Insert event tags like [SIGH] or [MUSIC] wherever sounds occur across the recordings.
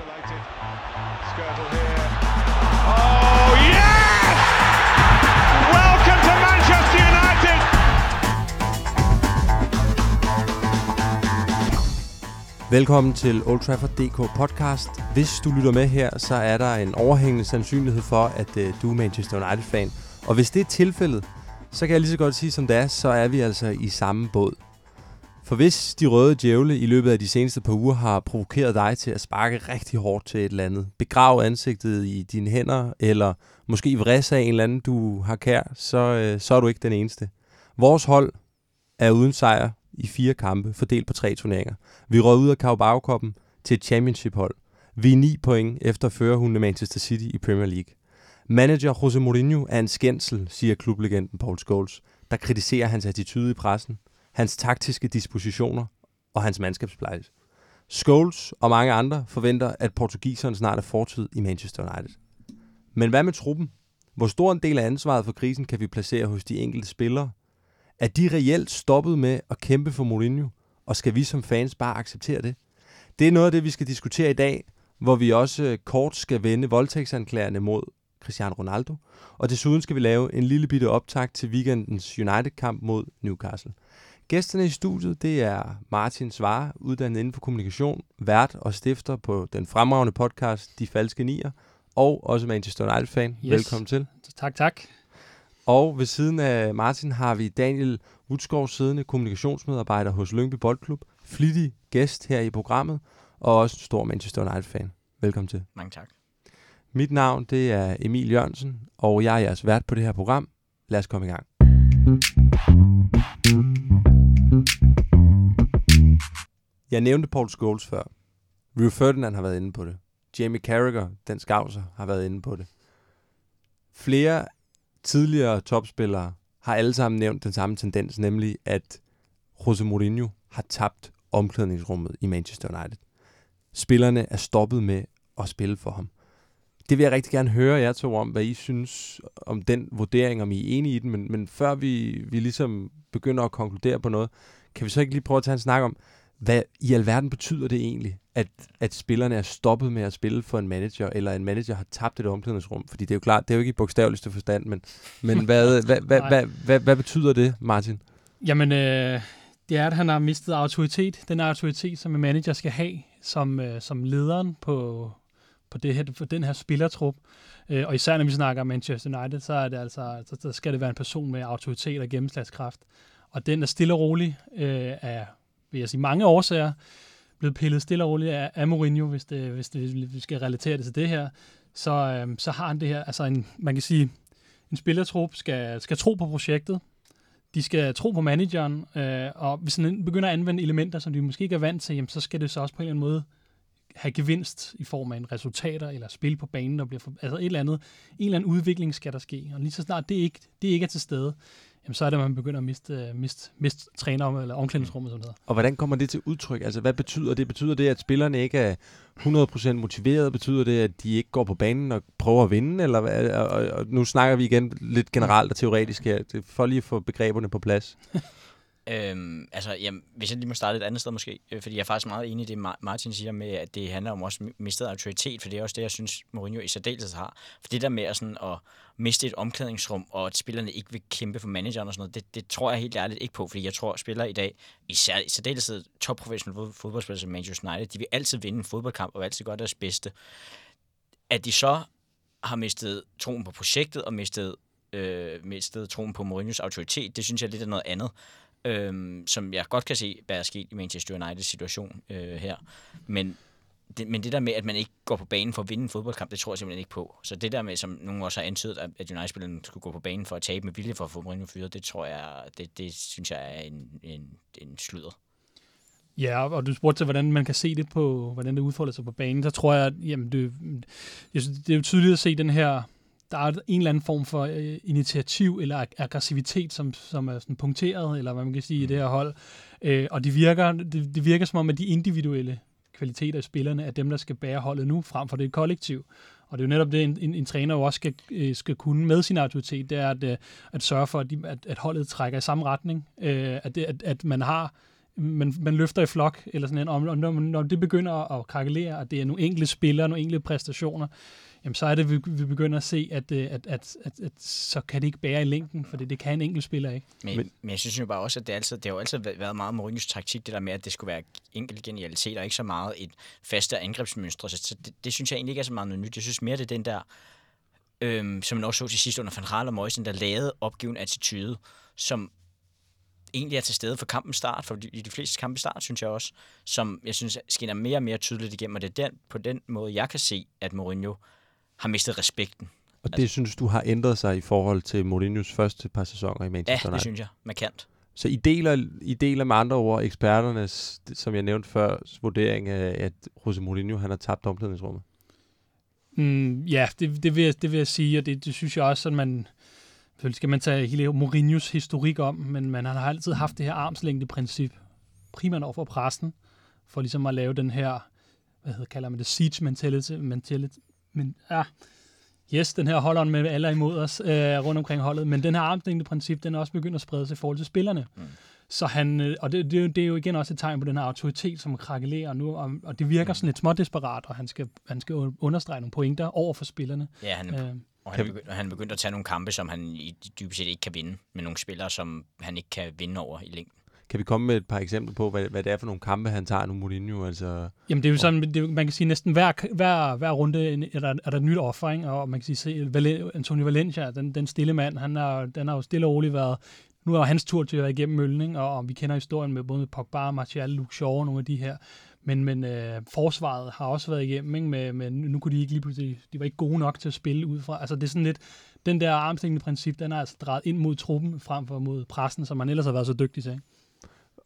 Isolated. Skirtle here. Oh, yes! Welcome to Manchester United! Velkommen til Old Trafford DK podcast. Hvis du lytter med her, så er der en overhængende sandsynlighed for, at øh, du er Manchester United-fan. Og hvis det er tilfældet, så kan jeg lige så godt sige som det er, så er vi altså i samme båd. For hvis de røde djævle i løbet af de seneste par uger har provokeret dig til at sparke rigtig hårdt til et eller andet, begrave ansigtet i dine hænder, eller måske vrisse af en eller anden, du har kær, så, øh, så er du ikke den eneste. Vores hold er uden sejr i fire kampe, fordelt på tre turneringer. Vi røg ud af carabao til et championship-hold. Vi er ni point efter førerhundene Manchester City i Premier League. Manager Jose Mourinho er en skændsel, siger klublegenden Paul Scholes, der kritiserer hans attitude i pressen, hans taktiske dispositioner og hans mandskabspleje. Scholes og mange andre forventer, at portugiseren snart er fortid i Manchester United. Men hvad med truppen? Hvor stor en del af ansvaret for krisen kan vi placere hos de enkelte spillere? Er de reelt stoppet med at kæmpe for Mourinho? Og skal vi som fans bare acceptere det? Det er noget af det, vi skal diskutere i dag, hvor vi også øh, kort skal vende voldtægtsanklagerne mod Cristiano Ronaldo. Og desuden skal vi lave en lille bitte optag til weekendens United-kamp mod Newcastle. Gæsterne i studiet, det er Martin Svare, uddannet inden for kommunikation, vært og stifter på den fremragende podcast De Falske Nier, og også Manchester United-fan. Yes. Velkommen til. Tak, tak. Og ved siden af Martin har vi Daniel Utskov, siddende kommunikationsmedarbejder hos Lyngby Boldklub, flittig gæst her i programmet, og også en stor Manchester United-fan. Velkommen til. Mange tak. Mit navn det er Emil Jørgensen, og jeg er jeres vært på det her program. Lad os komme i gang. Jeg nævnte Paul Scholes før. Rio Ferdinand har været inde på det. Jamie Carragher, den skavser, har været inde på det. Flere tidligere topspillere har alle sammen nævnt den samme tendens, nemlig at Jose Mourinho har tabt omklædningsrummet i Manchester United. Spillerne er stoppet med at spille for ham. Det vil jeg rigtig gerne høre jer to om, hvad I synes om den vurdering, om I er enige i den, men, men før vi, vi ligesom begynder at konkludere på noget, kan vi så ikke lige prøve at tage en snak om, hvad i alverden betyder det egentlig, at, at spillerne er stoppet med at spille for en manager, eller en manager har tabt et omklædningsrum? Fordi det er jo klart, det er jo ikke i bogstaveligste forstand, men, men [LAUGHS] hvad, hvad, hvad, hvad, hvad, hvad betyder det, Martin? Jamen, øh, det er, at han har mistet autoritet. Den autoritet, som en manager skal have, som, øh, som lederen på, på, det her, for den her spillertrup. Øh, og især når vi snakker Manchester United, så er det altså, så, så skal det være en person med autoritet og gennemslagskraft. Og den er stille og rolig øh, af, vil jeg sige, mange årsager blevet pillet stille og roligt af, af Mourinho, hvis, det, hvis det, vi skal relatere det til det her. Så, øh, så har han det her, altså en, man kan sige, en spillertrup skal, skal tro på projektet, de skal tro på manageren, øh, og hvis han begynder at anvende elementer, som de måske ikke er vant til, jamen, så skal det så også på en eller anden måde have gevinst i form af en resultater eller spil på banen, der bliver for, altså et eller andet, en eller anden udvikling skal der ske. Og lige så snart det ikke, det ikke er til stede, jamen så er det, at man begynder at miste, miste, miste træner eller omklædningsrummet, det hedder. Og hvordan kommer det til udtryk? Altså, hvad betyder det? Betyder det, at spillerne ikke er 100% motiveret? Betyder det, at de ikke går på banen og prøver at vinde? Eller hvad? Og, og, og nu snakker vi igen lidt generelt og teoretisk her, for lige at få begreberne på plads. [LAUGHS] Øhm, altså, jamen, hvis jeg lige må starte et andet sted måske, øh, fordi jeg er faktisk meget enig i det, Martin siger med, at det handler om også mistet autoritet, for det er også det, jeg synes, Mourinho i særdeleshed har. For det der med at, sådan, at miste et omklædningsrum, og at spillerne ikke vil kæmpe for manageren og sådan noget, det, det tror jeg helt ærligt ikke på, fordi jeg tror, at spillere i dag, især, i særdeleshed topprofessionelle fodboldspillere som Manchester United, de vil altid vinde en fodboldkamp og altid gøre deres bedste. At de så har mistet troen på projektet og mistet, øh, mistet troen på Mourinhos autoritet, det synes jeg lidt er noget andet øhm, som jeg godt kan se, hvad er sket i Manchester Uniteds situation øh, her. Men det, men det der med, at man ikke går på banen for at vinde en fodboldkamp, det tror jeg simpelthen ikke på. Så det der med, som nogen også har antydet, at United-spillerne skulle gå på banen for at tabe med vilje for at få Mourinho fyret, det tror jeg, det, det synes jeg er en, en, en sludder. Ja, og du spurgte til, hvordan man kan se det på, hvordan det udfolder sig på banen. Så tror jeg, at jamen, det, jeg synes, det er jo tydeligt at se den her der er en eller anden form for øh, initiativ eller ag- aggressivitet, som, som er sådan punkteret, eller hvad man kan sige, i det her hold. Øh, og det virker, det, det virker som om, at de individuelle kvaliteter af spillerne er dem, der skal bære holdet nu, frem for det kollektiv. Og det er jo netop det, en, en, en træner jo også skal, øh, skal kunne med sin autoritet, det er at, øh, at sørge for, at, de, at, at holdet trækker i samme retning. Øh, at, det, at, at man har man, man løfter i flok, eller sådan en, og, og når, når det begynder at krakelere, og det er nogle enkelte spillere, nogle enkelte præstationer, jamen så er det, vi, vi begynder at se, at, øh, at, at, at, at så kan det ikke bære i længden, for det, det kan en enkelt spiller ikke. Men, men, men jeg synes jo bare også, at det, altid, det har jo altid været meget Mourinho's taktik, det der med, at det skulle være enkelt genialitet, og ikke så meget et faste angrebsmønstre. Så det, det, synes jeg egentlig ikke er så meget noget nyt. Jeg synes mere, det er den der, øhm, som man også så til sidst under Van Gaal og Moyes, den der lavede opgivende attitude, som egentlig er til stede for kampen start, for de, de fleste kampe start, synes jeg også, som jeg synes skinner mere og mere tydeligt igennem, og det er den, på den måde, jeg kan se, at Mourinho har mistet respekten. Og det altså, synes du har ændret sig i forhold til Mourinhos første par sæsoner i Manchester United? Ja, det synes jeg. Markant. Så I deler, I deler med andre ord eksperternes, som jeg nævnte før, vurdering af, at Jose Mourinho han har tabt omklædningsrummet? Mm, ja, det, det, vil jeg, det vil jeg sige, og det, det synes jeg også, at man... Selvfølgelig skal man tage hele Mourinhos historik om, men man har altid haft det her armslængde-princip, primært over for pressen, for ligesom at lave den her, hvad hedder, kalder man det, siege mentality, mentality men ja, yes, den her holder med alle imod os øh, rundt omkring holdet, men den her armslængde-princip, den er også begyndt at sprede sig i forhold til spillerne. Mm. Så han, øh, og det, det, det er jo igen også et tegn på den her autoritet, som krakelerer nu, og, og det virker mm. sådan lidt smådesperat, og han skal, han skal understrege nogle pointer over for spillerne. Ja, han, øh, og han, begynd, han er begyndt at tage nogle kampe, som han i dybest set ikke kan vinde, med nogle spillere, som han ikke kan vinde over i længden. Kan vi komme med et par eksempler på, hvad, hvad det er for nogle kampe, han tager nu, Mourinho? Altså, Jamen det er jo sådan, det, man kan sige næsten hver, hver, hver runde er der, er der et nyt offering, og man kan sige, se, Antonio Valencia, den, den stille mand, han er, den har jo stille og roligt været nu er hans tur til at være igennem mølning, og, og vi kender historien med både Pogba, Martial, Luke Shaw og nogle af de her. Men, men øh, forsvaret har også været igennem, ikke? Med, med, nu kunne de ikke lige pludselig, de var ikke gode nok til at spille ud fra. Altså det er sådan lidt, den der armslængende princip, den er altså drejet ind mod truppen, frem for mod pressen, som man ellers har været så dygtig til. Ikke?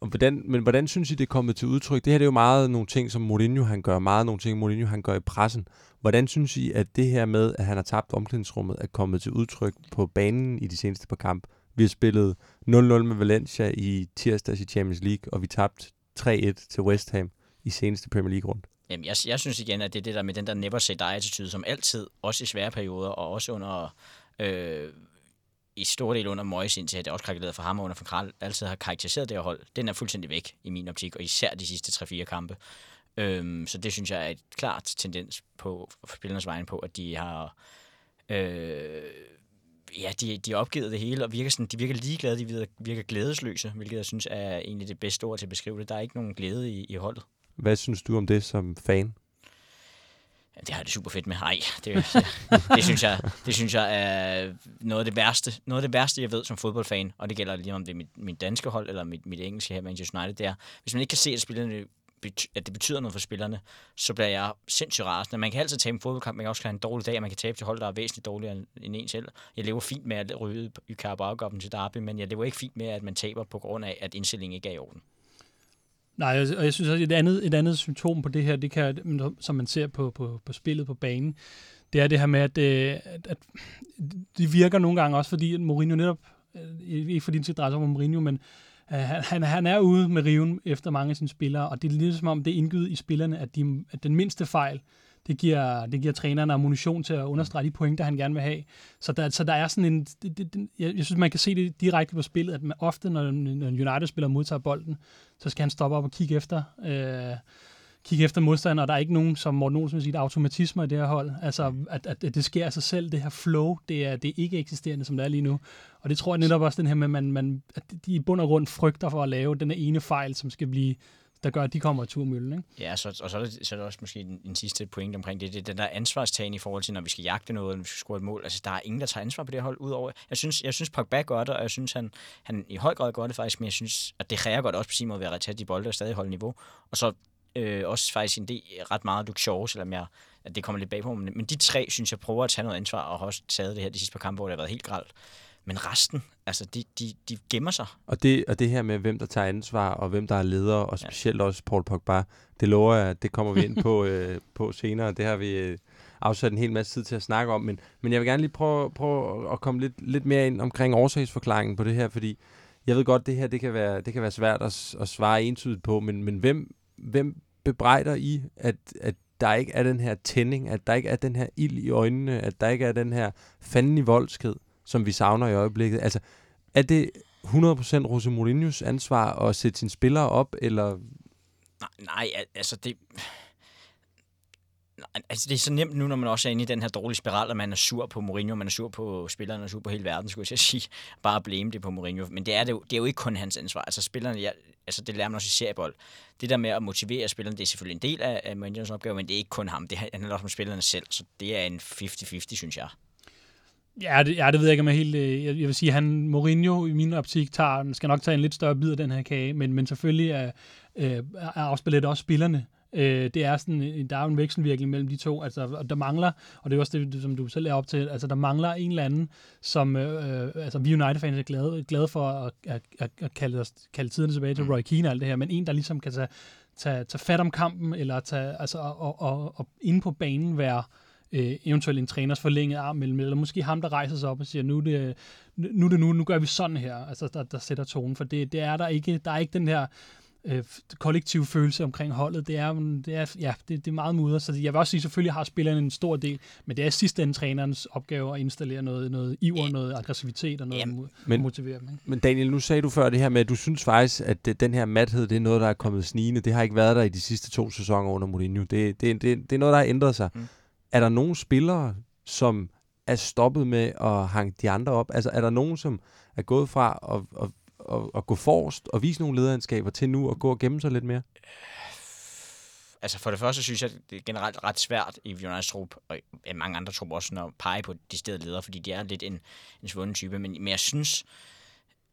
Og hvordan, men hvordan synes I, det er kommet til udtryk? Det her det er jo meget nogle ting, som Mourinho han gør, meget nogle ting, Mourinho han gør i pressen. Hvordan synes I, at det her med, at han har tabt omklædningsrummet, er kommet til udtryk på banen i de seneste par kampe? Vi har spillet 0-0 med Valencia i tirsdags i Champions League, og vi tabte 3-1 til West Ham i seneste Premier League-runde. Jamen, jeg, jeg synes igen, at det er det der med den der never say die-attitude, som altid, også i svære perioder, og også under øh, i stor del under Moyes, indtil det også krakkelerede for ham under for Kral, altid har karakteriseret det her hold, den er fuldstændig væk i min optik, og især de sidste 3-4 kampe. Øhm, så det synes jeg er et klart tendens på spillernes vegne på, at de har øh, ja, de, de har opgivet det hele, og virker sådan, de virker ligeglade, de virker, virker glædesløse, hvilket jeg synes er egentlig det bedste ord til at beskrive det. Der er ikke nogen glæde i, i holdet. Hvad synes du om det som fan? Det har jeg det super fedt med. Nej, det, det, synes jeg, det synes jeg er noget af det værste, noget af det værste, jeg ved som fodboldfan, og det gælder lige om det er mit, mit danske hold eller mit, mit engelske her, Manchester United, det er, hvis man ikke kan se, at spillerne at det betyder noget for spillerne, så bliver jeg sindssygt rasende. Man kan altid tabe en fodboldkamp, man kan også have en dårlig dag, man kan tabe til hold, der er væsentligt dårligere end en selv. Jeg lever fint med at ryge i carabao til Derby, men jeg lever ikke fint med, at man taber på grund af, at indstillingen ikke er i orden. Nej, og jeg synes også, et andet, et andet symptom på det her, det kan, som man ser på, på, på spillet på banen, det er det her med, at, øh, at, at de virker nogle gange også, fordi Mourinho netop, øh, ikke fordi det drejer sig om Mourinho, men uh, han, han er ude med riven efter mange af sine spillere, og det er lidt som om, det er indgivet i spillerne, at, de, at den mindste fejl, det giver, det giver træneren ammunition til at understrege de pointer, han gerne vil have. Så der, så der er sådan en... Det, det, det, jeg, jeg synes, man kan se det direkte på spillet, at man ofte, når, når United-spiller modtager bolden, så skal han stoppe op og kigge efter... Øh, kigge efter modstander, og der er ikke nogen, som Morten Olsen vil sige, automatismer i det her hold. Altså, at, at, at det sker af sig selv, det her flow, det er, det er ikke eksisterende, som det er lige nu. Og det tror jeg netop også, den her med, man, man, at de i bund og grund frygter for at lave den ene fejl, som skal blive der gør, at de kommer i turmøllen. Ikke? Ja, så, og så er, det, så er det også måske en, en sidste point omkring det. Det er den der ansvarstagen i forhold til, når vi skal jagte noget, når vi skal score et mål. Altså, der er ingen, der tager ansvar på det hold, udover... Jeg synes, jeg synes Pogba gør det, og jeg synes, han, han i høj grad gør det faktisk, men jeg synes, at det kræver godt også på sin måde ved at tæt i bolde og stadig holde niveau. Og så øh, også faktisk en del, ret meget Luke Shaw, selvom jeg, at det kommer lidt bag på men, men de tre, synes jeg, prøver at tage noget ansvar, og har også taget det her de sidste par kampe, hvor det har været helt gralt. Men resten, altså, de, de, de gemmer sig. Og det, og det her med, hvem der tager ansvar, og hvem der er leder, og specielt ja. også Paul Pogba, det lover jeg, det kommer vi ind på, [LAUGHS] øh, på senere. Det har vi øh, afsat en hel masse tid til at snakke om. Men, men jeg vil gerne lige prøve, prøve at komme lidt, lidt mere ind omkring årsagsforklaringen på det her, fordi jeg ved godt, det her det kan være, det kan være svært at, at svare entydigt på, men, men hvem, hvem bebrejder I, at, at der ikke er den her tænding, at der ikke er den her ild i øjnene, at der ikke er den her fanden i voldsked, som vi savner i øjeblikket. Altså, er det 100% Jose Mourinhos ansvar at sætte sine spillere op, eller... Nej, nej altså det... Nej, altså det er så nemt nu, når man også er inde i den her dårlige spiral, at man er sur på Mourinho, man er sur på spillerne, og sur på hele verden, skulle jeg sige. Bare blame det på Mourinho. Men det er, det, jo, det er jo ikke kun hans ansvar. Altså spillerne, ja, altså det lærer man også i seriebold. Det der med at motivere spillerne, det er selvfølgelig en del af, af Mourinhos opgave, men det er ikke kun ham. Det handler også om spillerne selv, så det er en 50-50, synes jeg. Ja det, ja, det ved jeg ikke, om jeg helt... Øh, jeg, jeg vil sige, han Mourinho i min optik tager, skal nok tage en lidt større bid af den her kage, men, men selvfølgelig er, øh, er afspillet det også spillerne. Øh, det er sådan, der er jo en vekselvirkning mellem de to. Altså, der mangler, og det er også det, som du selv er op til, altså der mangler en eller anden, som øh, altså, vi United-fans er glade, glade for at, at, at, at kalde, kalde tiderne tilbage til mm. Roy Keane og alt det her, men en, der ligesom kan tage, tage, tage fat om kampen, eller tage, altså, og, og, og inde på banen være øh, eventuelt en træners forlænget arm mellem, eller måske ham, der rejser sig op og siger, nu er det nu, er det nu, nu gør vi sådan her, altså der, der sætter tonen, for det, det er der ikke, der er ikke den her, øh, kollektiv følelse omkring holdet. Det er, det er, ja, det, det er meget mudder, så jeg vil også sige, selvfølgelig har spillerne en stor del, men det er sidst ende trænerens opgave at installere noget, noget iver, noget aggressivitet og noget Jamen, men, motivere dem. Ikke? Men Daniel, nu sagde du før det her med, at du synes faktisk, at det, den her mathed, det er noget, der er kommet snigende. Det har ikke været der i de sidste to sæsoner under Mourinho. Det, det, det, det er noget, der har ændret sig. Mm. Er der nogle spillere, som er stoppet med at hange de andre op? Altså er der nogen, som er gået fra at, at at, at gå forrest og vise nogle lederskaber til nu at gå og gemme sig lidt mere? Altså for det første synes jeg, det er generelt ret svært i Jonas trup, og i mange andre trupper også, at pege på de steder ledere, fordi de er lidt en, en svunden type. Men, men jeg synes,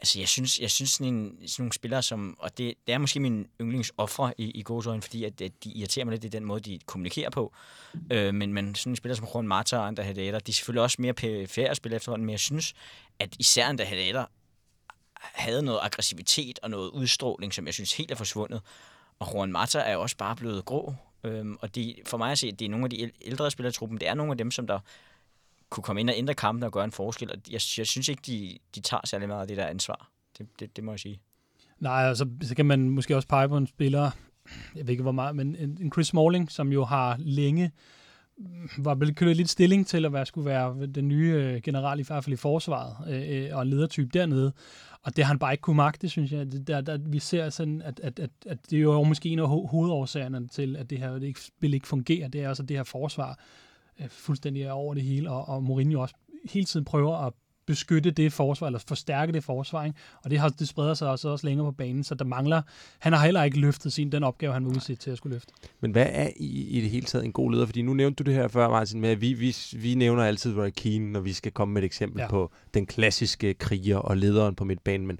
altså jeg synes, jeg synes sådan, en, sådan nogle spillere som, og det, det er måske min yndlingsoffre i, i gåsøjne, fordi at, at de irriterer mig lidt i den måde, de kommunikerer på. Øh, men, men sådan en spiller som Juan Mata og Ander Hedder, de er selvfølgelig også mere pæfærdige at spille efterhånden, men jeg synes, at især Ander Hedder havde noget aggressivitet og noget udstråling, som jeg synes helt er forsvundet. Og Juan Mata er også bare blevet grå. Øhm, og det, for mig at se, det er nogle af de ældre spillere i truppen. Det er nogle af dem, som der kunne komme ind og ændre kampen og gøre en forskel. Og jeg, jeg synes ikke, de, de tager særlig meget af det der ansvar. Det, det, det må jeg sige. Nej, altså, så kan man måske også pege på en spiller, jeg ved ikke hvor meget, men en Chris Smalling, som jo har længe mm, var blevet kørt lidt stilling til at være, skulle være den nye øh, general i hvert fald i forsvaret øh, øh og ledertype dernede. Og det har han bare ikke kunne magte, synes jeg. Det, der, der, vi ser sådan, at, at, at, at det er jo måske en af ho- hovedårsagerne til, at det her det ikke, spil ikke fungerer. Det er også, det her forsvar er fuldstændig over det hele, og, og Mourinho også hele tiden prøver at beskytte det forsvar, eller forstærke det forsvar, ikke? og det, har, det spreder sig også, også længere på banen, så der mangler, han har heller ikke løftet sin, den opgave, han var udsat til at skulle løfte. Men hvad er i, i det hele taget en god leder? Fordi nu nævnte du det her før, Martin, med at vi, vi, vi nævner altid Roy Keane, når vi skal komme med et eksempel ja. på den klassiske kriger og lederen på midtbanen, men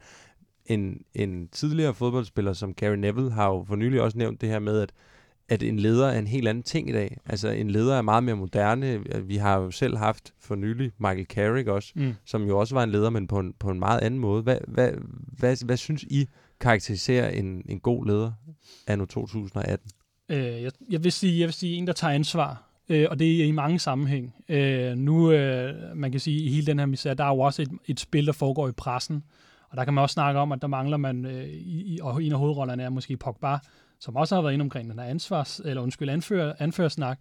en, en tidligere fodboldspiller som Gary Neville har jo for nylig også nævnt det her med, at at en leder er en helt anden ting i dag. Altså en leder er meget mere moderne. Vi har jo selv haft for nylig Michael Carrick også, mm. som jo også var en leder, men på en, på en meget anden måde. Hvad, hvad, hvad, hvad synes I karakteriserer en, en god leder anno 2018? Øh, jeg, jeg, vil sige, jeg vil sige en, der tager ansvar. Øh, og det er i mange sammenhæng. Øh, nu, øh, man kan sige, i hele den her misære, der er jo også et, et spil, der foregår i pressen. Og der kan man også snakke om, at der mangler man, øh, i, og en af hovedrollerne er måske Pogba, som også har været inde omkring den her ansvars, eller undskyld, anfører, anførsnak.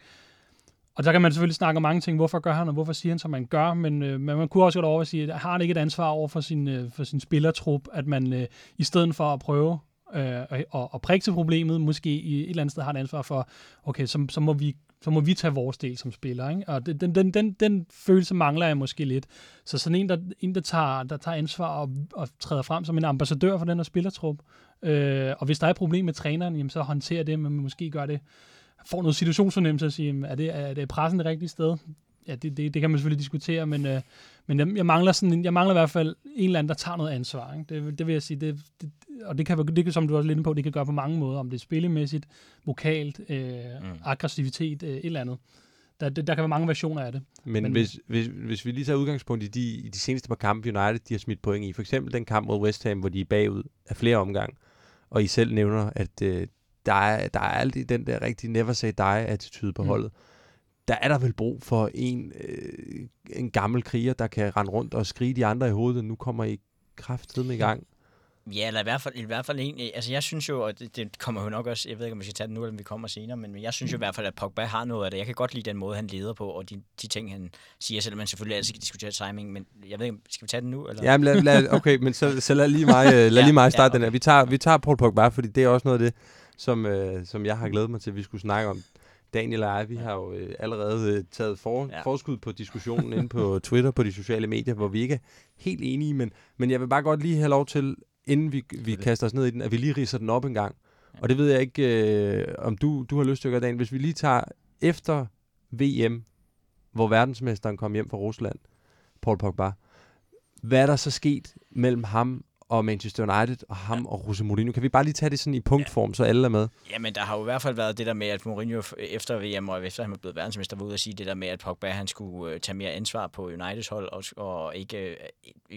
Og der kan man selvfølgelig snakke om mange ting, hvorfor gør han, og hvorfor siger han, som man gør, men, øh, men man kunne også godt over at sige, at har han ikke et ansvar over for sin, øh, for sin spillertrup, at man øh, i stedet for at prøve øh, og, og prikke til problemet, måske i et eller andet sted har et ansvar for, okay, så, så må vi så må vi tage vores del som spiller. Ikke? Og den, den, den, den følelse mangler jeg måske lidt. Så sådan en, der, en, der, tager, der tager ansvar og, og træder frem som en ambassadør for den her spillertrup. Øh, og hvis der er et problem med træneren, jamen, så håndterer det, men måske gør det, får noget situationsfornemmelse at sige, er det, er det pressen det rigtige sted? Ja, det, det, det kan man selvfølgelig diskutere, men, øh, men jeg, jeg, mangler sådan, jeg mangler i hvert fald en eller anden, der tager noget ansvar. Ikke? Det, det vil jeg sige, det, det, og det kan, det kan, som du også lidt inde på, det kan gøre på mange måder, om det er spillemæssigt, vokalt, øh, mm. aggressivitet, øh, et eller andet. Der, der, der kan være mange versioner af det. Men, Men hvis, hvis, hvis vi lige tager udgangspunkt i de, i de seneste par kampe, United de har smidt point i, for eksempel den kamp mod West Ham, hvor de er bagud af flere omgange, og I selv nævner, at øh, der, er, der er altid den der rigtig never say die-attitude på mm. holdet. Der er der vel brug for en, øh, en gammel kriger, der kan rende rundt og skrige de andre i hovedet, nu kommer I kraftedet i [LAUGHS] gang. Ja, eller i hvert fald, i hvert fald en, altså jeg synes jo, og det, det kommer jo nok også, jeg ved ikke, om vi skal tage den nu, eller om vi kommer senere, men jeg synes jo i hvert fald, at Pogba har noget af det. Jeg kan godt lide den måde, han leder på, og de, de ting, han siger, selvom man selvfølgelig altid kan diskutere timing, men jeg ved ikke, skal vi tage den nu? Eller? Jamen, lad, lad, okay, men så, så lad lige mig, øh, lad Ja, lige mig starte ja, ja, okay. den her. Vi tager, vi tager Paul Pogba, fordi det er også noget af det, som, øh, som jeg har glædet mig til, at vi skulle snakke om. Daniel og jeg, vi har jo øh, allerede øh, taget for, Ja. ja. forskud på diskussionen inde på Twitter, på de sociale medier, hvor vi ikke er helt enige, men, men jeg vil bare godt lige have lov til, inden vi, vi kaster os ned i den, at vi lige riser den op en gang. Ja. Og det ved jeg ikke, øh, om du, du har lyst til at gøre, Daniel. Hvis vi lige tager efter VM, hvor verdensmesteren kom hjem fra Rusland, Paul Pogba, hvad er der så sket mellem ham og Manchester United, og ham og Jose Mourinho? Kan vi bare lige tage det sådan i punktform, så alle er med? Jamen, der har jo i hvert fald været det der med, at Mourinho efter VM og efter han er blevet verdensmester, var ude at sige det der med, at Pogba han skulle øh, tage mere ansvar på Uniteds hold, og, og ikke, øh,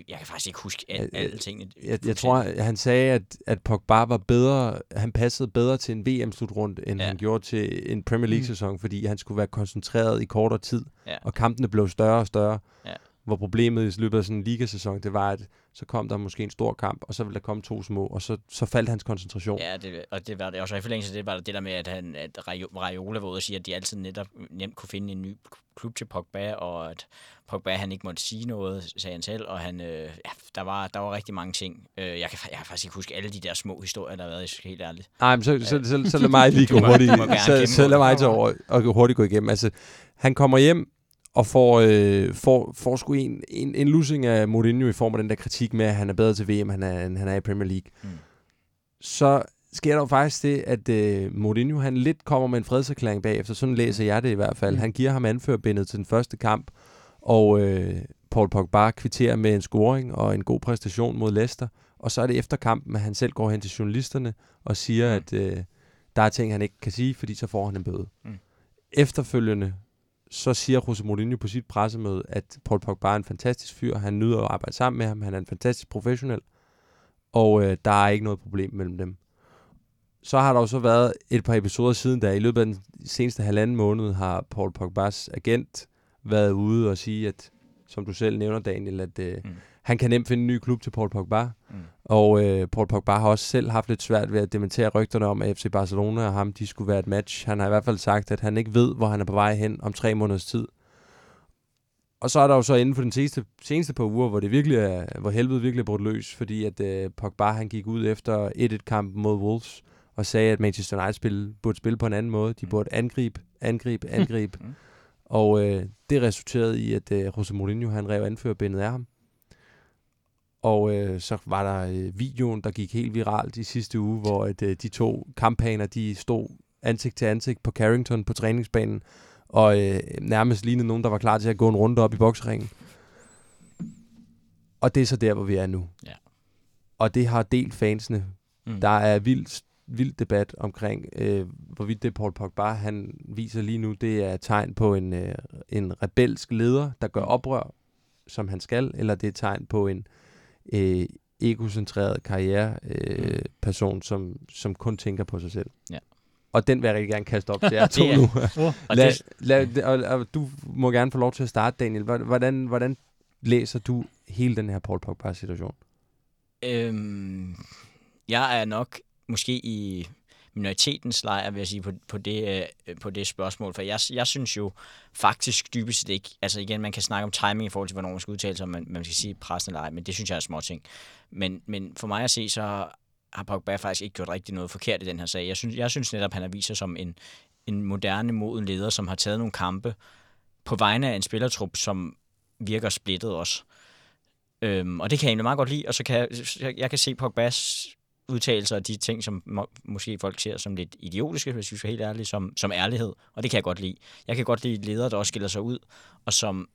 jeg kan faktisk ikke huske al, øh, alle tingene. Jeg, jeg tror, han sagde, at, at Pogba var bedre, han passede bedre til en VM-slutrunde, end Ja. ja. han gjorde til en Premier League-sæson, fordi han skulle være koncentreret i kortere tid, Ja. og kampene blev større og større. Ja. Hvor problemet i løbet af sådan en ligasæson, det var, at så kom der måske en stor kamp, og så ville der komme to små, og så, så faldt hans koncentration. Ja, det, og det var det også. Og i forlængelse af det var der det der med, at, han, at Raiola var ude og sige, at de altid netop nemt kunne finde en ny klub til Pogba, og at Pogba han ikke måtte sige noget, sagde han selv, og han, øh, ja, der, var, der var rigtig mange ting. Øh, jeg, kan, jeg kan faktisk ikke huske alle de der små historier, der har været, jeg helt ærligt. Nej, men så, så, så, så, [LAUGHS] så lad mig lige gå hurtigt, så, så lad mig til over, og hurtigt gå igennem. Altså, han kommer hjem og får, øh, får, får sgu en, en, en losing af Mourinho i form af den der kritik med, at han er bedre til VM, han er, end han er i Premier League. Mm. Så sker der jo faktisk det, at øh, Mourinho han lidt kommer med en fredserklæring bagefter. Sådan læser jeg det i hvert fald. Mm. Han giver ham anførbindet til den første kamp, og øh, Paul Pogba kvitterer med en scoring og en god præstation mod Leicester. Og så er det efter kampen, at han selv går hen til journalisterne og siger, Mm. at øh, der er ting, han ikke kan sige, fordi så får han en bøde. Mm. Efterfølgende, så siger Jose Mourinho på sit pressemøde, at Paul Pogba er en fantastisk fyr. Han nyder at arbejde sammen med ham. Han er en fantastisk professionel. Og øh, der er ikke noget problem mellem dem. Så har der jo så været et par episoder siden, da i løbet af den seneste halvanden måned har Paul Pogbas agent været ude og sige, at som du selv nævner, Daniel, at øh, Mm han kan nemt finde en ny klub til Paul Pogba. Mm. Og øh, Paul Pogba har også selv haft lidt svært ved at dementere rygterne om, at FC Barcelona og ham, de skulle være et match. Han har i hvert fald sagt, at han ikke ved, hvor han er på vej hen om tre måneders tid. Og så er der jo så inden for den seneste, seneste par uger, hvor det virkelig er, hvor helvede virkelig er brudt løs, fordi at øh, Pogba han gik ud efter 1-1-kampen mod Wolves og sagde, at Manchester United spil, burde spille på en anden måde. De Mm. burde angribe, angribe, [LAUGHS] angribe. Mm. og øh, det resulterede i, at øh, Jose Mourinho han rev anførbindet af ham. Og øh, så var der øh, videoen, der gik helt viralt i sidste uge, hvor at, øh, de to kampaner, de stod ansigt til ansigt på Carrington på træningsbanen, og øh, nærmest lignede nogen, der var klar til at gå en runde op i bokseringen. Og det er så der, hvor vi er nu. Ja. Og det har delt fansene. Mm. Der er vild, vild debat omkring, øh, hvorvidt det Paul Pogba, han viser lige nu, det er et tegn på en, øh, en rebelsk leder, der gør oprør, som han skal, eller det er et tegn på en øh, egocentreret karriereperson, øh, person, som, som kun tænker på sig selv. Ja. Og den vil jeg rigtig gerne kaste op til jer [LAUGHS] to nu. [LAUGHS] Og Lad, lad, og, og du må gerne få lov til at starte, Daniel. Hvordan, hvordan læser du hele den her Paul Pogba-situation? Øhm, jeg er nok måske i minoritetens lejr, vil jeg sige, på, på, det, øh, på det spørgsmål. For jeg, jeg synes jo faktisk dybest set ikke, altså igen, man kan snakke om timing i forhold til, hvornår man skal udtale sig, om man, man skal sige pressen eller ej, men det synes jeg er små ting. Men, men for mig at se, så har Pogba faktisk ikke gjort rigtig noget forkert i den her sag. Jeg synes, jeg synes netop, han har vist sig som en, en moderne, moden leder, som har taget nogle kampe på vegne af en spillertrup, som virker splittet også. Øhm, og det kan jeg egentlig meget godt lide, og så kan jeg, jeg kan se Pogbas udtalelser og de ting, som må, måske folk ser som lidt idiotiske, hvis vi skal helt ærlige, som, som ærlighed. Og det kan jeg godt lide. Jeg kan godt lide ledere, der også skiller sig ud, og som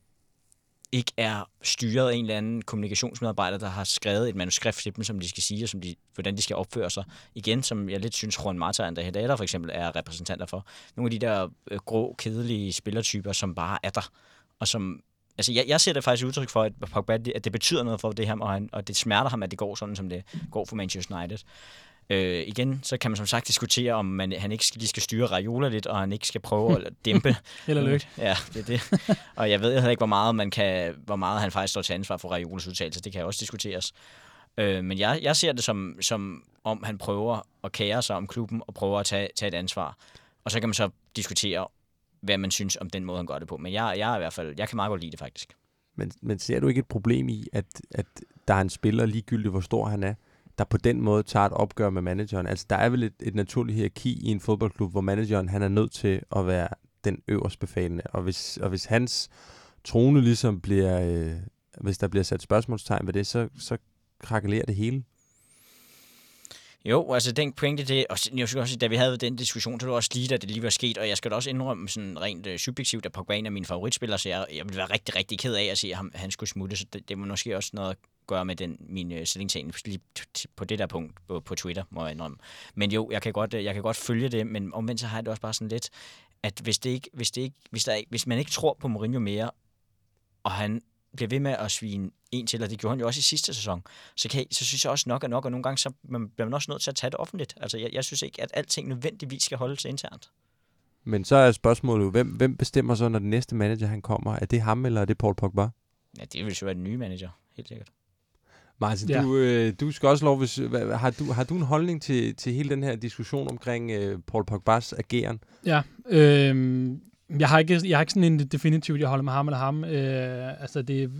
ikke er styret af en eller anden kommunikationsmedarbejder, der har skrevet et manuskript til dem, som de skal sige, og som de, hvordan de skal opføre sig. Igen, som jeg lidt synes, Juan Marta og André Hedada for eksempel er repræsentanter for. Nogle af de der øh, grå, kedelige spillertyper, som bare er der, og som Altså, jeg, jeg ser det faktisk udtryk for, at Pogba, det- at det betyder noget for det her, og, han, og det smerter ham, at det går sådan, som det går for Manchester United. Øh, igen, så kan man som sagt diskutere, om man, han ikke skal, lige skal styre Raiola lidt, og han ikke skal prøve at [LAUGHS] dæmpe. Og lykke. Ja, det er det. Og jeg ved heller ikke, hvor meget, man kan, hvor meget han faktisk står til ansvar for Raiolas udtalelse. Det kan også diskuteres. Øh, men jeg, jeg ser det som, som om han prøver at kære sig om klubben og prøver at tage, tage et ansvar. Og så kan man så diskutere, hvad man synes om den måde, han gør det på. Men jeg, jeg er i hvert fald, jeg kan meget godt lide det faktisk. Men, men ser du ikke et problem i, at, at der er en spiller, ligegyldigt hvor stor han er, der på den måde tager et opgør med manageren? Altså, der er vel et, et naturligt hierarki i en fodboldklub, hvor manageren han er nødt til at være den øverste befalende. Og hvis, og hvis hans trone ligesom bliver, øh, hvis der bliver sat spørgsmålstegn ved det, så, så krakelerer det hele. Jo, altså den pointe, det, og jeg synes også, da vi havde den diskussion, så var det også lige, da det lige var sket, og jeg skal da også indrømme sådan rent øh, subjektivt, at Pogba er en af mine favoritspillere, så jeg, jeg ville være rigtig, rigtig ked af at se, at ham, han skulle smutte, så det, det må måske også noget at gøre med den, min øh, stillingtagen lige på det der punkt på, på Twitter, må jeg indrømme. Men jo, jeg kan, godt, øh, jeg kan godt følge det, men omvendt så har jeg det også bare sådan lidt, at hvis, det ikke, hvis, det ikke, hvis, der ikke, hvis man ikke tror på Mourinho mere, og han bliver ved med at svine en til, og det gjorde han jo også i sidste sæson, så, kan, så synes jeg også nok er nok, og nogle gange så man, bliver man også nødt til at tage det offentligt. Altså, jeg, jeg synes ikke, at alting nødvendigvis skal holdes internt. Men så er spørgsmålet jo, hvem, hvem bestemmer så, når den næste manager han kommer? Er det ham, eller er det Paul Pogba? Ja, det vil jo være den nye manager, helt sikkert. Martin, ja. du, øh, du skal også lov, hvis, hvad, har, du, har du en holdning til, til hele den her diskussion omkring øh, Paul Pogbas ageren? Ja, øh, jeg har ikke, jeg har ikke sådan en definitivt, jeg holder med ham eller ham. Øh, altså det,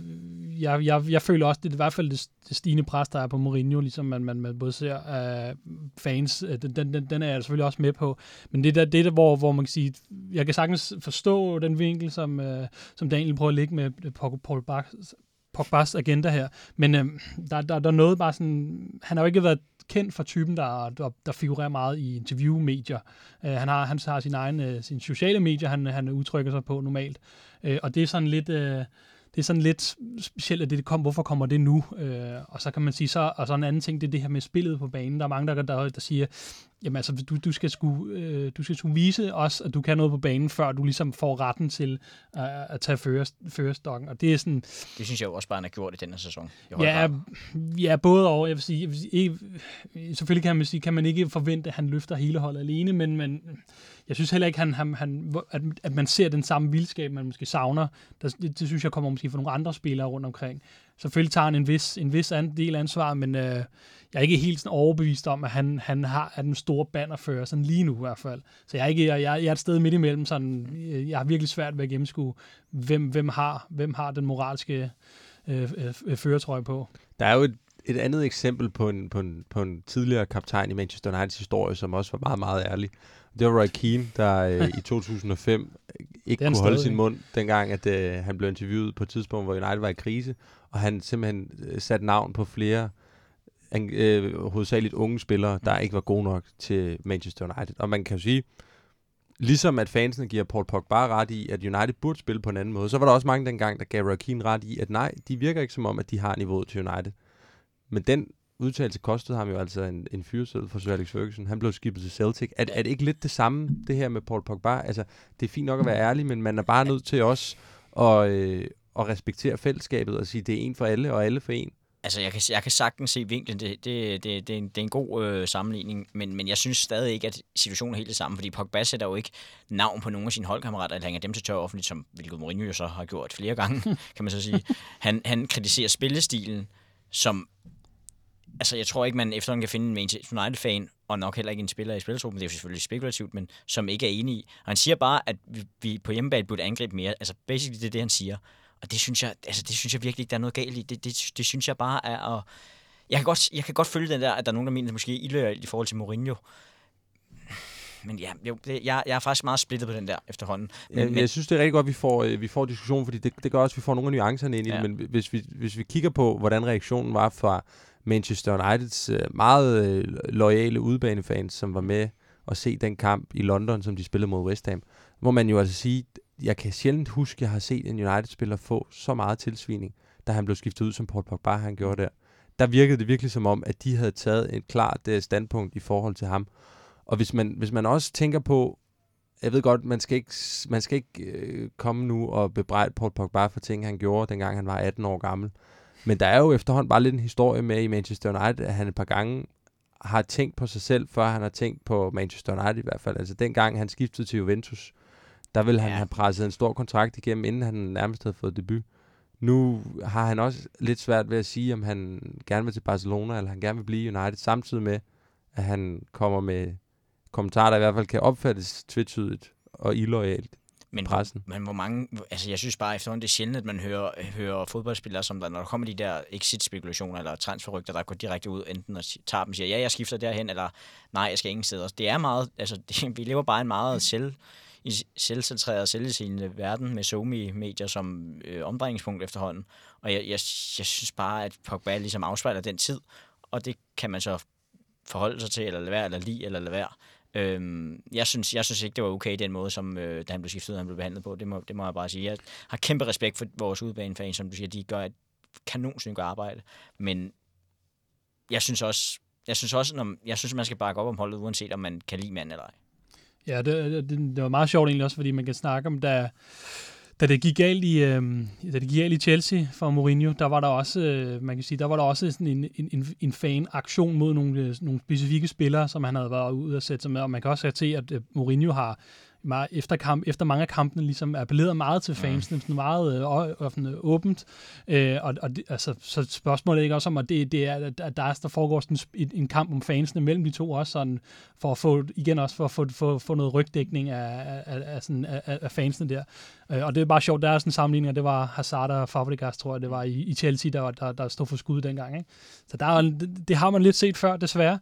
jeg, jeg, jeg føler også, det er i hvert fald det, det stigende pres, der er på Mourinho, ligesom man, man, man både ser øh, fans, øh, den, den, den er jeg selvfølgelig også med på. Men det er det der, hvor, hvor man kan sige, jeg kan sagtens forstå den vinkel, som, øh, som Daniel prøver at lægge med øh, Paul Bachs, Pogbas agenda her. Men øh, der, der, der er noget bare sådan, han har jo ikke været kendt for typen, der, der, der figurerer meget i interviewmedier. Øh, han, har, han har sin egen øh, sin sociale medier, han, han udtrykker sig på normalt. Øh, og det er sådan lidt... Øh, det er sådan lidt specielt, at det kom, hvorfor kommer det nu? Øh, og så kan man sige, så, og så en anden ting, det er det her med spillet på banen. Der er mange, der, der, der siger, jamen altså, du, du, skal sku, øh, du skal sku vise os, at du kan noget på banen, før du ligesom får retten til øh, at tage førestokken. Og det er sådan... Det synes jeg jo også bare, han har gjort i denne sæson. Ja, ja, både og. Jeg vil sige, jeg vil sige ikke, selvfølgelig kan man sige, kan man ikke forvente, at han løfter hele holdet alene, men, men jeg synes heller ikke, han, han, han, at, at man ser den samme vildskab, man måske savner. Det, det, det synes jeg kommer måske fra nogle andre spillere rundt omkring. Selvfølgelig tager han en vis, en vis del ansvar, men øh, jeg er ikke helt sådan overbevist om, at han, han har er den store bannerfører, sådan lige nu i hvert fald. Så jeg er, ikke, jeg, jeg er et sted midt imellem, sådan, øh, jeg har virkelig svært ved at gennemskue, hvem, hvem, har, hvem har den moralske øh, øh, føretrøje på. Der er jo et, et andet eksempel på en, på, en, på en tidligere kaptajn i Manchester Uniteds historie, som også var meget, meget ærlig. Det var Roy Keane, der øh, i [LAUGHS] 2005 ikke kunne holde sin mund, dengang at øh, han blev interviewet på et tidspunkt, hvor United var i krise, og han simpelthen øh, satte navn på flere øh, hovedsageligt unge spillere, der ikke var gode nok til Manchester United. Og man kan jo sige, ligesom at fansene giver Paul Pogba ret i, at United burde spille på en anden måde, så var der også mange dengang, der gav Keane ret i, at nej, de virker ikke som om, at de har niveauet til United. Men den udtalelse kostede ham jo altså en, en fyrsel for Sir Alex Ferguson. Han blev skibet til Celtic. Er, er det ikke lidt det samme, det her med Paul Pogba? Altså, det er fint nok at være ærlig, men man er bare nødt til også at, øh, at respektere fællesskabet og sige, det er en for alle, og alle for en. Altså, jeg kan, jeg kan sagtens se vinklen. Det, det, det, det, er, en, det er en god øh, sammenligning, men, men jeg synes stadig ikke, at situationen er helt det samme, fordi Pogba sætter jo ikke navn på nogen af sine holdkammerater, eller hænger dem til tør offentligt, som hvilket Mourinho jo så har gjort flere gange, [LAUGHS] kan man så sige. Han, han kritiserer spillestilen, som altså, jeg tror ikke, man efterhånden kan finde en Manchester United-fan, og nok heller ikke en spiller i spilletruppen, det er jo selvfølgelig spekulativt, men som ikke er enig i. Og han siger bare, at vi, vi på hjemmebane burde angribe mere. Altså, basically, det er det, han siger. Og det synes jeg, altså, det synes jeg virkelig ikke, der er noget galt i. Det, det, det synes jeg bare er at... Jeg kan, godt, jeg kan godt følge den der, at der er nogen, der mener, at måske ilder i forhold til Mourinho men ja, jo, det, jeg, jeg er faktisk meget splittet på den der efterhånden. Men, ja, men, jeg synes, det er rigtig godt, at vi får, øh, vi får diskussion, fordi det, det gør også, at vi får nogle af nuancerne ind i ja. det. Men hvis vi, hvis vi kigger på, hvordan reaktionen var fra Manchester Uniteds øh, meget øh, lojale udbanefans, som var med og se den kamp i London, som de spillede mod West Ham, må man jo altså sige, jeg kan sjældent huske, at jeg har set en United-spiller få så meget tilsvining, da han blev skiftet ud, som Paul Pogba han gjorde der. Der virkede det virkelig som om, at de havde taget et klart øh, standpunkt i forhold til ham. Og hvis man, hvis man også tænker på, jeg ved godt, man skal ikke, man skal ikke øh, komme nu og bebrejde Paul Pogba for ting, han gjorde, dengang han var 18 år gammel. Men der er jo efterhånden bare lidt en historie med i Manchester United, at han et par gange har tænkt på sig selv, før han har tænkt på Manchester United i hvert fald. Altså dengang han skiftede til Juventus, der ville han ja. have presset en stor kontrakt igennem, inden han nærmest havde fået debut. Nu har han også lidt svært ved at sige, om han gerne vil til Barcelona, eller han gerne vil blive United, samtidig med, at han kommer med kommentarer, der i hvert fald kan opfattes tvetydigt og illoyalt Men, pressen. men hvor mange... Altså, jeg synes bare efterhånden, det er sjældent, at man hører, hører fodboldspillere, som der, når der kommer de der exit-spekulationer eller transferrygter, der går direkte ud, enten og tager dem og siger, ja, jeg skifter derhen, eller nej, jeg skal ingen steder. Det er meget... Altså, [LAUGHS] det, vi lever bare en meget selv, i selvcentreret, selvsigende verden med somi-medier som øh, omdrejningspunkt efterhånden. Og jeg, jeg, jeg synes bare, at Pogba ligesom afspejler den tid, og det kan man så forholde sig til, eller lade være, eller lide, eller lade være. Øhm, jeg, synes, jeg synes ikke, det var okay, den måde, som øh, da han blev skiftet ud, han blev behandlet på. Det må, det må jeg bare sige. Jeg har kæmpe respekt for vores udbanefans, som du siger, de gør et kanonsynligt arbejde. Men jeg synes også, jeg synes også, når, jeg synes, man skal bakke op om holdet, uanset om man kan lide manden eller ej. Ja, det, det, det var meget sjovt egentlig også, fordi man kan snakke om, da, da det gik galt i, øh, da det gik galt i Chelsea for Mourinho, der var der også, øh, man kan sige, der var der også sådan en, en, en, en fan-aktion mod nogle, øh, nogle specifikke spillere, som han havde været ude at sætte sig med, og man kan også se, at øh, Mourinho har meget, efter, kamp, efter mange af kampene ligesom appelleret meget til fansene, sådan meget øh, øh, åbent. Øh, og, og det, altså, så spørgsmålet er ikke også om, at, det, det er, at der, er, der foregår sådan en, en kamp om fansene mellem de to også, sådan, for at få, igen også for at få, få, få noget rygdækning af, af, af, sådan, af, af fansene der. Øh, og det er bare sjovt, der er sådan en sammenligning, og det var Hazard og Fabregas, tror jeg, det var i, i Chelsea, der, der, der stod for skud dengang. Ikke? Så der er, det, det har man lidt set før, desværre.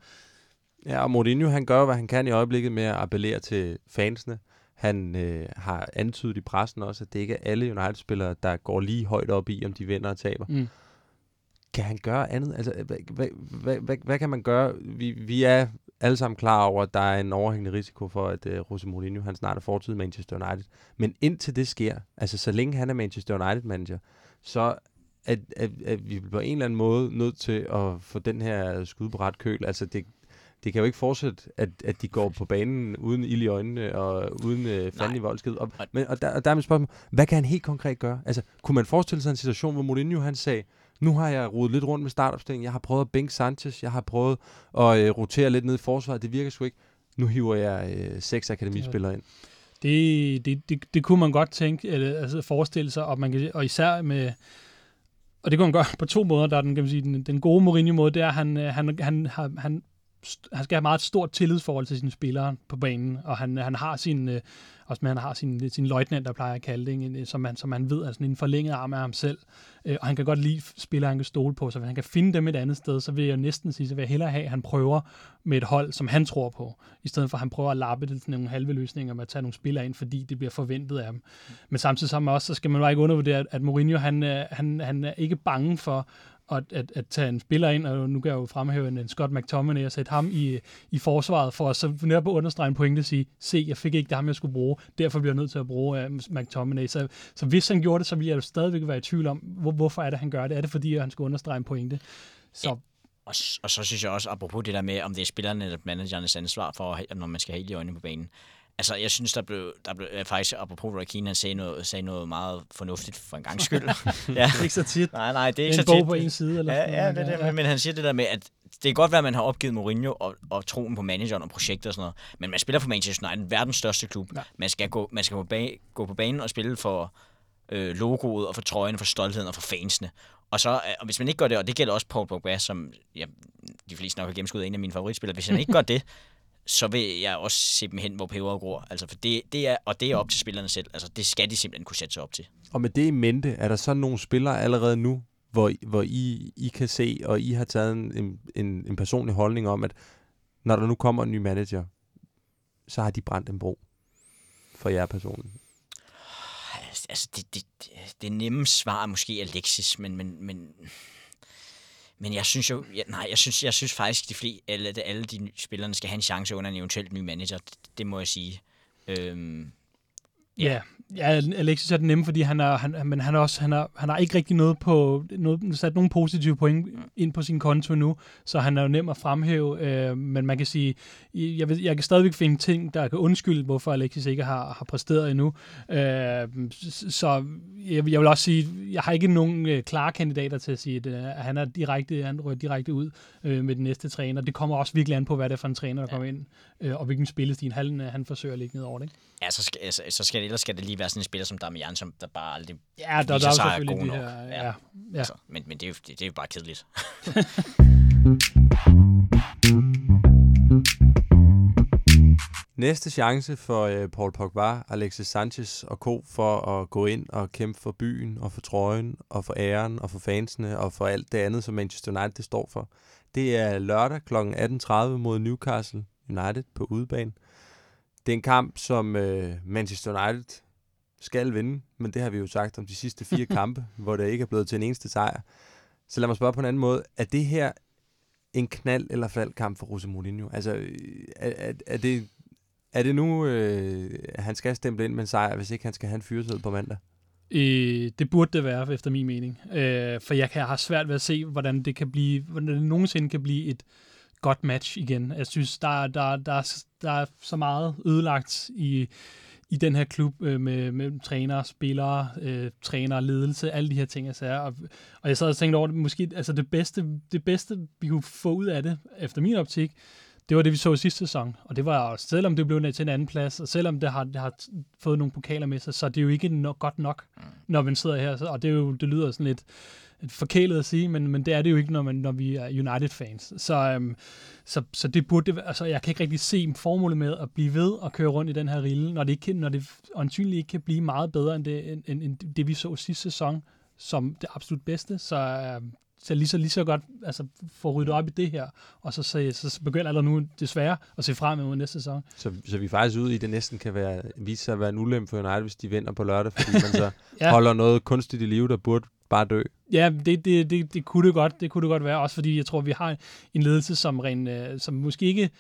Ja, og Mourinho, han gør, hvad han kan i øjeblikket med at appellere til fansene. Han øh, har antydet i pressen også, at det ikke er alle United-spillere, der går lige højt op i, om de vinder og taber. Mm. Kan han gøre andet? Altså, hvad, hvad, hvad, hvad, hvad kan man gøre? Vi, vi er alle sammen klar over, at der er en overhængende risiko for, at uh, Jose Mourinho han snart er fortid Manchester United. Men indtil det sker, altså så længe han er Manchester United-manager, så er, er, er vi på en eller anden måde nødt til at få den her skud på ret køl. Altså det, det kan jo ikke fortsætte, at, at de går på banen uden ild i øjnene og uden øh, fanden i voldsked. Og, men, og, der, og der er mit spørgsmål, hvad kan han helt konkret gøre? Altså, kunne man forestille sig en situation, hvor Mourinho han sagde, nu har jeg rodet lidt rundt med startopstillingen, jeg har prøvet at bænke Sanchez, jeg har prøvet at øh, rotere lidt ned i forsvaret, det virker sgu ikke. Nu hiver jeg øh, seks akademispillere ind. Det, det, det, det kunne man godt tænke, eller, altså forestille sig, og, man kan, og især med, og det kunne man gøre på to måder. Der er den, kan man sige, den, den gode Mourinho-måde, det er, at han, øh, han, han, han, han han skal have meget stort tillidsforhold til sine spillere på banen, og han, han har sin, øh, også han har sin, sin løjtnant, der plejer at kalde det, ikke? som, man, som man ved er sådan en forlænget arm af ham selv, øh, og han kan godt lide spillere, han kan stole på, så hvis han kan finde dem et andet sted, så vil jeg næsten sige, så vil jeg hellere have, at han prøver med et hold, som han tror på, i stedet for at han prøver at lappe det til nogle halve løsninger med at tage nogle spillere ind, fordi det bliver forventet af dem. Men samtidig sammen også, så skal man bare ikke undervurdere, at Mourinho, han, øh, han, han er ikke bange for at, at, at tage en spiller ind, og nu kan jeg jo fremhæve en, en Scott McTominay og sætte ham i, i forsvaret, for at så netop at understrege en pointe og sige, se, jeg fik ikke det ham, jeg skulle bruge, derfor bliver jeg nødt til at bruge uh, McTominay. Så, så hvis han gjorde det, så ville jeg jo stadigvæk være i tvivl om, hvor, hvorfor er det, han gør det? Er det fordi, han skulle understrege en pointe? Så, ja. Og, og så synes jeg også, apropos det der med, om det er spillerne eller managernes ansvar for, når man skal have helt i øjnene på banen. Altså, jeg synes, der blev, der blev faktisk, apropos Roy Keane, han sagde noget, sagde noget meget fornuftigt for en gang skyld. [LAUGHS] ja. ikke så tit. Nej, nej, det er ikke en så tit. bog på en side. Eller ja, ja, det, det, ja. men han siger det der med, at det kan godt være, at man har opgivet Mourinho og, og troen på manageren og projekter og sådan noget, men man spiller for Manchester United, verdens største klub. Ja. Man skal, gå, man skal gå, bag, gå på banen og spille for øh, logoet og for trøjen, for stoltheden og for fansene. Og, så, og hvis man ikke gør det, og det gælder også Paul Pogba, som ja, de fleste nok har gennemskuddet en af mine favoritspillere, hvis han ikke gør [LAUGHS] det, så vil jeg også se dem hen, hvor peberet gror. Altså, for det, det er, og det er op til spillerne selv. Altså, det skal de simpelthen kunne sætte sig op til. Og med det i mente, er der så nogle spillere allerede nu, hvor, hvor I, I kan se, og I har taget en, en, en personlig holdning om, at når der nu kommer en ny manager, så har de brændt en bro for jer personligt? Altså, det, det, det nemme svar er måske Alexis, men, men, men men jeg synes jo, ja, nej, jeg synes, jeg synes faktisk, de flere, alle, alle de spillerne skal have en chance under en eventuelt ny manager. Det, det må jeg sige. Øhm, ja. ja, Alexis er den nemme, fordi han er, han, men han er også, han, er, han har ikke rigtig noget på, noget, sat nogle positive point ind på sin konto nu, så han er jo nem at fremhæve, øh, men man kan sige, jeg, ved, jeg kan stadigvæk finde ting, der kan undskylde, hvorfor Alexis ikke har, har præsteret endnu. Øh, så jeg, jeg vil også sige, jeg har ikke nogen øh, klare kandidater til at sige, at øh, han er direkte, han rører direkte ud øh, med den næste træner. Det kommer også virkelig an på, hvad det er for en træner, der ja. kommer ind, øh, og hvilken spillestil han, han forsøger at lægge ned over det. Ikke? Ja, så skal, altså, så skal det ellers skal det lige være sådan en spiller som Damian, som der bare aldrig Ja, der, der viser er jo sig er god nok. her... Ja. Ja, ja. Altså, men, men det, er jo, det, det er jo bare kedeligt. [LAUGHS] Næste chance for øh, Paul Pogba, Alexis Sanchez og co. for at gå ind og kæmpe for byen og for trøjen og for æren og for fansene og for alt det andet, som Manchester United det står for. Det er lørdag kl. 18.30 mod Newcastle United på udebane. Det er en kamp, som øh, Manchester United skal vinde, men det har vi jo sagt om de sidste fire [LAUGHS] kampe, hvor det ikke er blevet til en eneste sejr. Så lad mig spørge på en anden måde. Er det her en knald- eller faldkamp for Jose Mourinho? Altså, øh, er, er, er det er det nu, øh, han skal stemple ind med en sejr, hvis ikke han skal have en fyreseddel på mandag? Øh, det burde det være, efter min mening. Øh, for jeg kan have svært ved at se, hvordan det kan blive, hvordan det nogensinde kan blive et godt match igen. Jeg synes, der, der, der, er, der er så meget ødelagt i, i den her klub øh, med, med trænere, spillere, øh, træner, ledelse, alle de her ting. Altså, og, og jeg sad og tænkte over, det, måske altså det bedste, det bedste, vi kunne få ud af det, efter min optik, det var det, vi så i sidste sæson. Og det var også, selvom det blev ned til en anden plads, og selvom det har, det har fået nogle pokaler med sig, så er det jo ikke no- godt nok, når man sidder her. Og det, er jo, det lyder sådan lidt forkælet at sige, men, men det er det jo ikke, når, man, når vi er United-fans. Så, øhm, så, så det burde det, altså jeg kan ikke rigtig se formålet med at blive ved og køre rundt i den her rille, når det, ikke, når det åndsynligt ikke kan blive meget bedre end det, end, end, end det vi så sidste sæson, som det absolut bedste. Så, øhm, så lige så, lige så godt altså, få ryddet op i det her, og så, så, så begynder allerede nu desværre at se frem mod næste sæson. Så, så vi er faktisk ude i, det næsten kan være, vise sig at være en ulempe for United, hvis de vinder på lørdag, fordi man så [LAUGHS] ja. holder noget kunstigt i live, der burde bare dø. Ja, det, det, det, det, kunne det godt, det kunne det godt være, også fordi jeg tror, vi har en ledelse, som, ren, øh, som måske ikke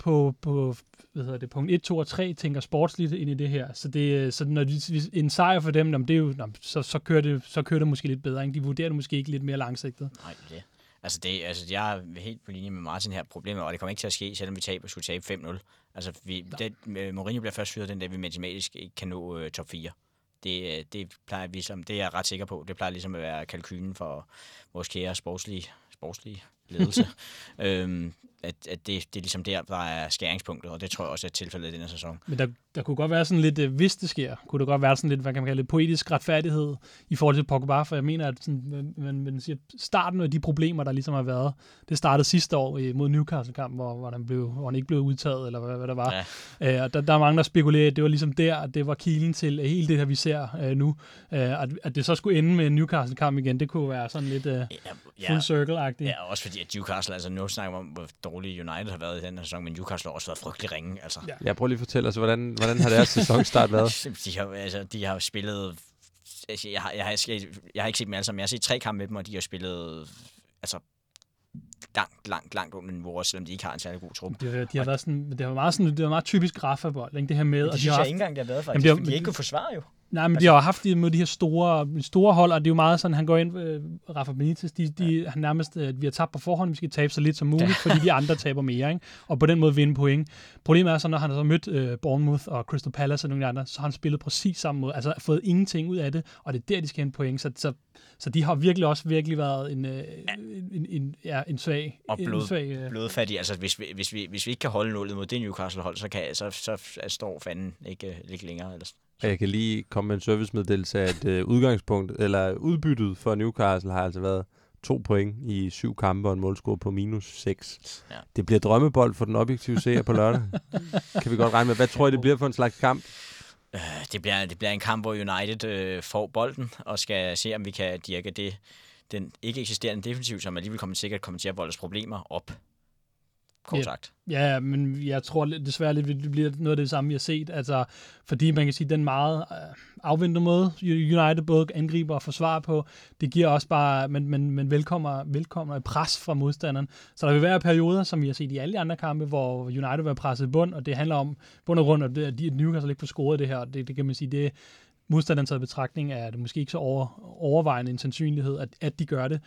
på, på hvad hedder det, punkt 1, 2 og 3 tænker sportsligt ind i det her. Så, det, så når de, en sejr for dem, jamen, det er jo, jamen, så, så, kører det, så kører det måske lidt bedre. Ikke? De vurderer det måske ikke lidt mere langsigtet. Nej, det det. Altså, det, altså, jeg er helt på linje med Martin her. Problemet, og det kommer ikke til at ske, selvom vi taber, skulle tabe 5-0. Altså, vi, det, øh, Mourinho bliver først fyret den dag, vi matematisk ikke kan nå øh, top 4. Det, øh, det plejer vi som, det er jeg ret sikker på. Det plejer ligesom at være kalkylen for vores kære sportslige, sportslige ledelse. [LAUGHS] øhm, at, at det, det er ligesom der, der er skæringspunktet, og det tror jeg også er tilfældet i denne sæson. Men der, der kunne godt være sådan lidt, øh, hvis det sker, kunne der godt være sådan lidt, hvad kan man kalde det, poetisk retfærdighed i forhold til Pogba, for jeg mener, at sådan, man, man, man siger, starten af de problemer, der ligesom har været, det startede sidste år i- mod Newcastle-kamp, hvor, hvor, han blev, hvor han ikke blev udtaget, eller hvad, hvad der var. Ja. Øh, og der, der er mange, der spekulerer, at det var ligesom der, at det var kilen til øh, hele det her, vi ser øh, nu. Øh, at, at det så skulle ende med en Newcastle-kamp igen, det kunne være sådan lidt øh, Ja, full circle-agtigt. Ja, også fordi at Newcastle, altså nu snakker vi om, hvor dårlig United har været i den her sæson, men Newcastle har også været frygtelig ringe. Altså. Ja. Jeg prøver lige at fortælle os, hvordan, hvordan har deres sæsonstart [LAUGHS] været? De har, altså, de har spillet... Altså, jeg, har, jeg, har, jeg, jeg har ikke set dem alle sammen, men jeg har set tre kampe med dem, og de har spillet altså, langt, langt, langt under niveau, selvom de ikke har en særlig god trup. De, de har været sådan, det var meget, sådan, det var meget typisk Rafa-bold, ikke? det her med, Men og det de har synes jeg haft, ikke engang, det har været Jamen, faktisk, det Jamen, de har ikke kunne forsvare jo. Nej, men de har haft de, mod de her store, store hold, og det er jo meget sådan, han går ind, øh, Rafa Benitez, de, de, han nærmest, øh, vi har tabt på forhånd, vi skal tabe så lidt som muligt, fordi de andre [LAUGHS] taber mere, ikke? og på den måde vinde point. Problemet er så, når han har så mødt øh, Bournemouth og Crystal Palace og nogle andre, så har han spillet præcis samme måde, altså fået ingenting ud af det, og det er der, de skal hente point, så, så, så de har virkelig også virkelig været en, øh, en, en, ja, en svag, Og en blod, svag øh, blodfattig. Altså, hvis vi, hvis, vi, hvis vi ikke kan holde nullet mod det Newcastle-hold, så, kan, så, så, så står fanden ikke, øh, ikke længere. Eller, Og Jeg kan lige komme med en servicemeddelelse af, at øh, udgangspunkt, eller udbyttet for Newcastle har altså været to point i syv kampe og en målscore på minus 6. Ja. Det bliver drømmebold for den objektive seer på lørdag. [LAUGHS] kan vi godt regne med. Hvad tror I, det bliver for en slags kamp? Øh, det, bliver, det bliver en kamp, hvor United øh, får bolden og skal se, om vi kan dirke det, den ikke eksisterende defensiv, som alligevel kommer sikkert kommer til at volde os problemer op. Kort Ja. sagt. Ja, men jeg tror desværre lidt, det bliver noget af det samme, vi har set. Altså, fordi man kan sige, den meget øh, afventede måde, United både angriber og forsvarer på, det giver også bare, men, men, men velkommer, velkommer et pres fra modstanderen. Så der vil være perioder, som vi har set i alle de andre kampe, hvor United være presset i bund, og det handler om bund og grund, at Newcastle ikke får scoret det her. Det, det kan man sige, det modstanderen taget i betragtning er det måske ikke så over, overvejende en sandsynlighed, at, at de gør det.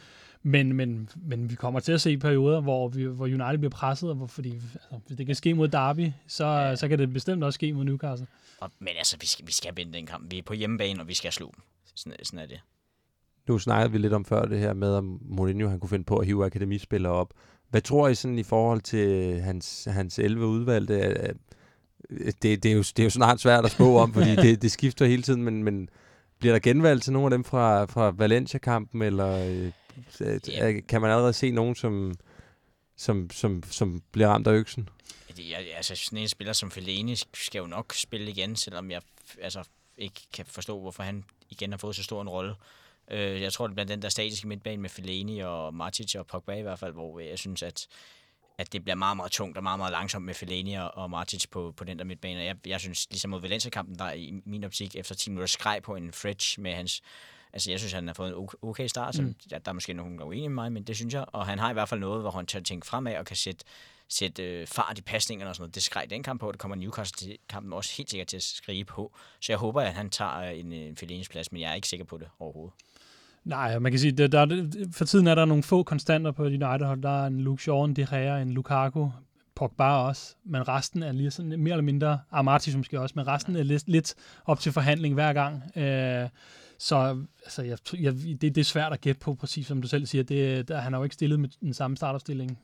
Men, men, men vi kommer til at se perioder, hvor, vi, hvor United bliver presset, og hvor, fordi altså, hvis det kan ske mod Derby, så, Ja. så kan det bestemt også ske mod Newcastle. Og, men altså, vi skal, vi skal vinde den kamp. Vi er på hjemmebane, og vi skal slå dem. Sådan, sådan er det. Nu snakkede vi lidt om før det her med, om Mourinho han kunne finde på at hive akademispillere op. Hvad tror I sådan i forhold til hans, hans 11 udvalgte? Det, det, er jo, det er jo snart svært at spå om, fordi [LAUGHS] det, det skifter hele tiden, men, men bliver der genvalgt til nogle af dem fra, fra Valencia-kampen, eller øh, yeah. kan man allerede se nogen, som, som, som, som bliver ramt af øksen? Jeg, altså, sådan en spiller som Fellaini skal jo nok spille igen, selvom jeg altså, ikke kan forstå, hvorfor han igen har fået så stor en rolle. Øh, jeg tror, det bliver den der statiske midtbane med Fellaini og Martic og Pogba i hvert fald, hvor jeg synes, at at det bliver meget, meget tungt og meget, meget langsomt med Fellaini og Martic på, på den der midtbane. Jeg, jeg synes, ligesom mod Valencia-kampen, der i min optik efter 10 minutter skreg på en Fridge med hans... Altså, jeg synes, han har fået en okay start, som, mm. der, der er måske nogen, der er uenige med mig, men det synes jeg. Og han har i hvert fald noget, hvor han tør tænke fremad og kan sætte, sætte øh, fart i pasningerne og sådan noget. Det skreg den kamp på, det kommer Newcastle-kampen også helt sikkert til at skrige på. Så jeg håber, at han tager en, en Fellaini's plads, men jeg er ikke sikker på det overhovedet. Nej, man kan sige, der, der, for tiden er der nogle få konstanter på United-hold. Der er en Luke Shaw, en De Gea, en Lukaku, Pogba også, men resten er lige sådan mere eller mindre, Amati måske også, men resten er lidt, lidt op til forhandling hver gang. Øh, så altså, jeg, jeg, det, det er svært at gætte på, præcis som du selv siger. Det, der, han har jo ikke stillet med den samme startopstilling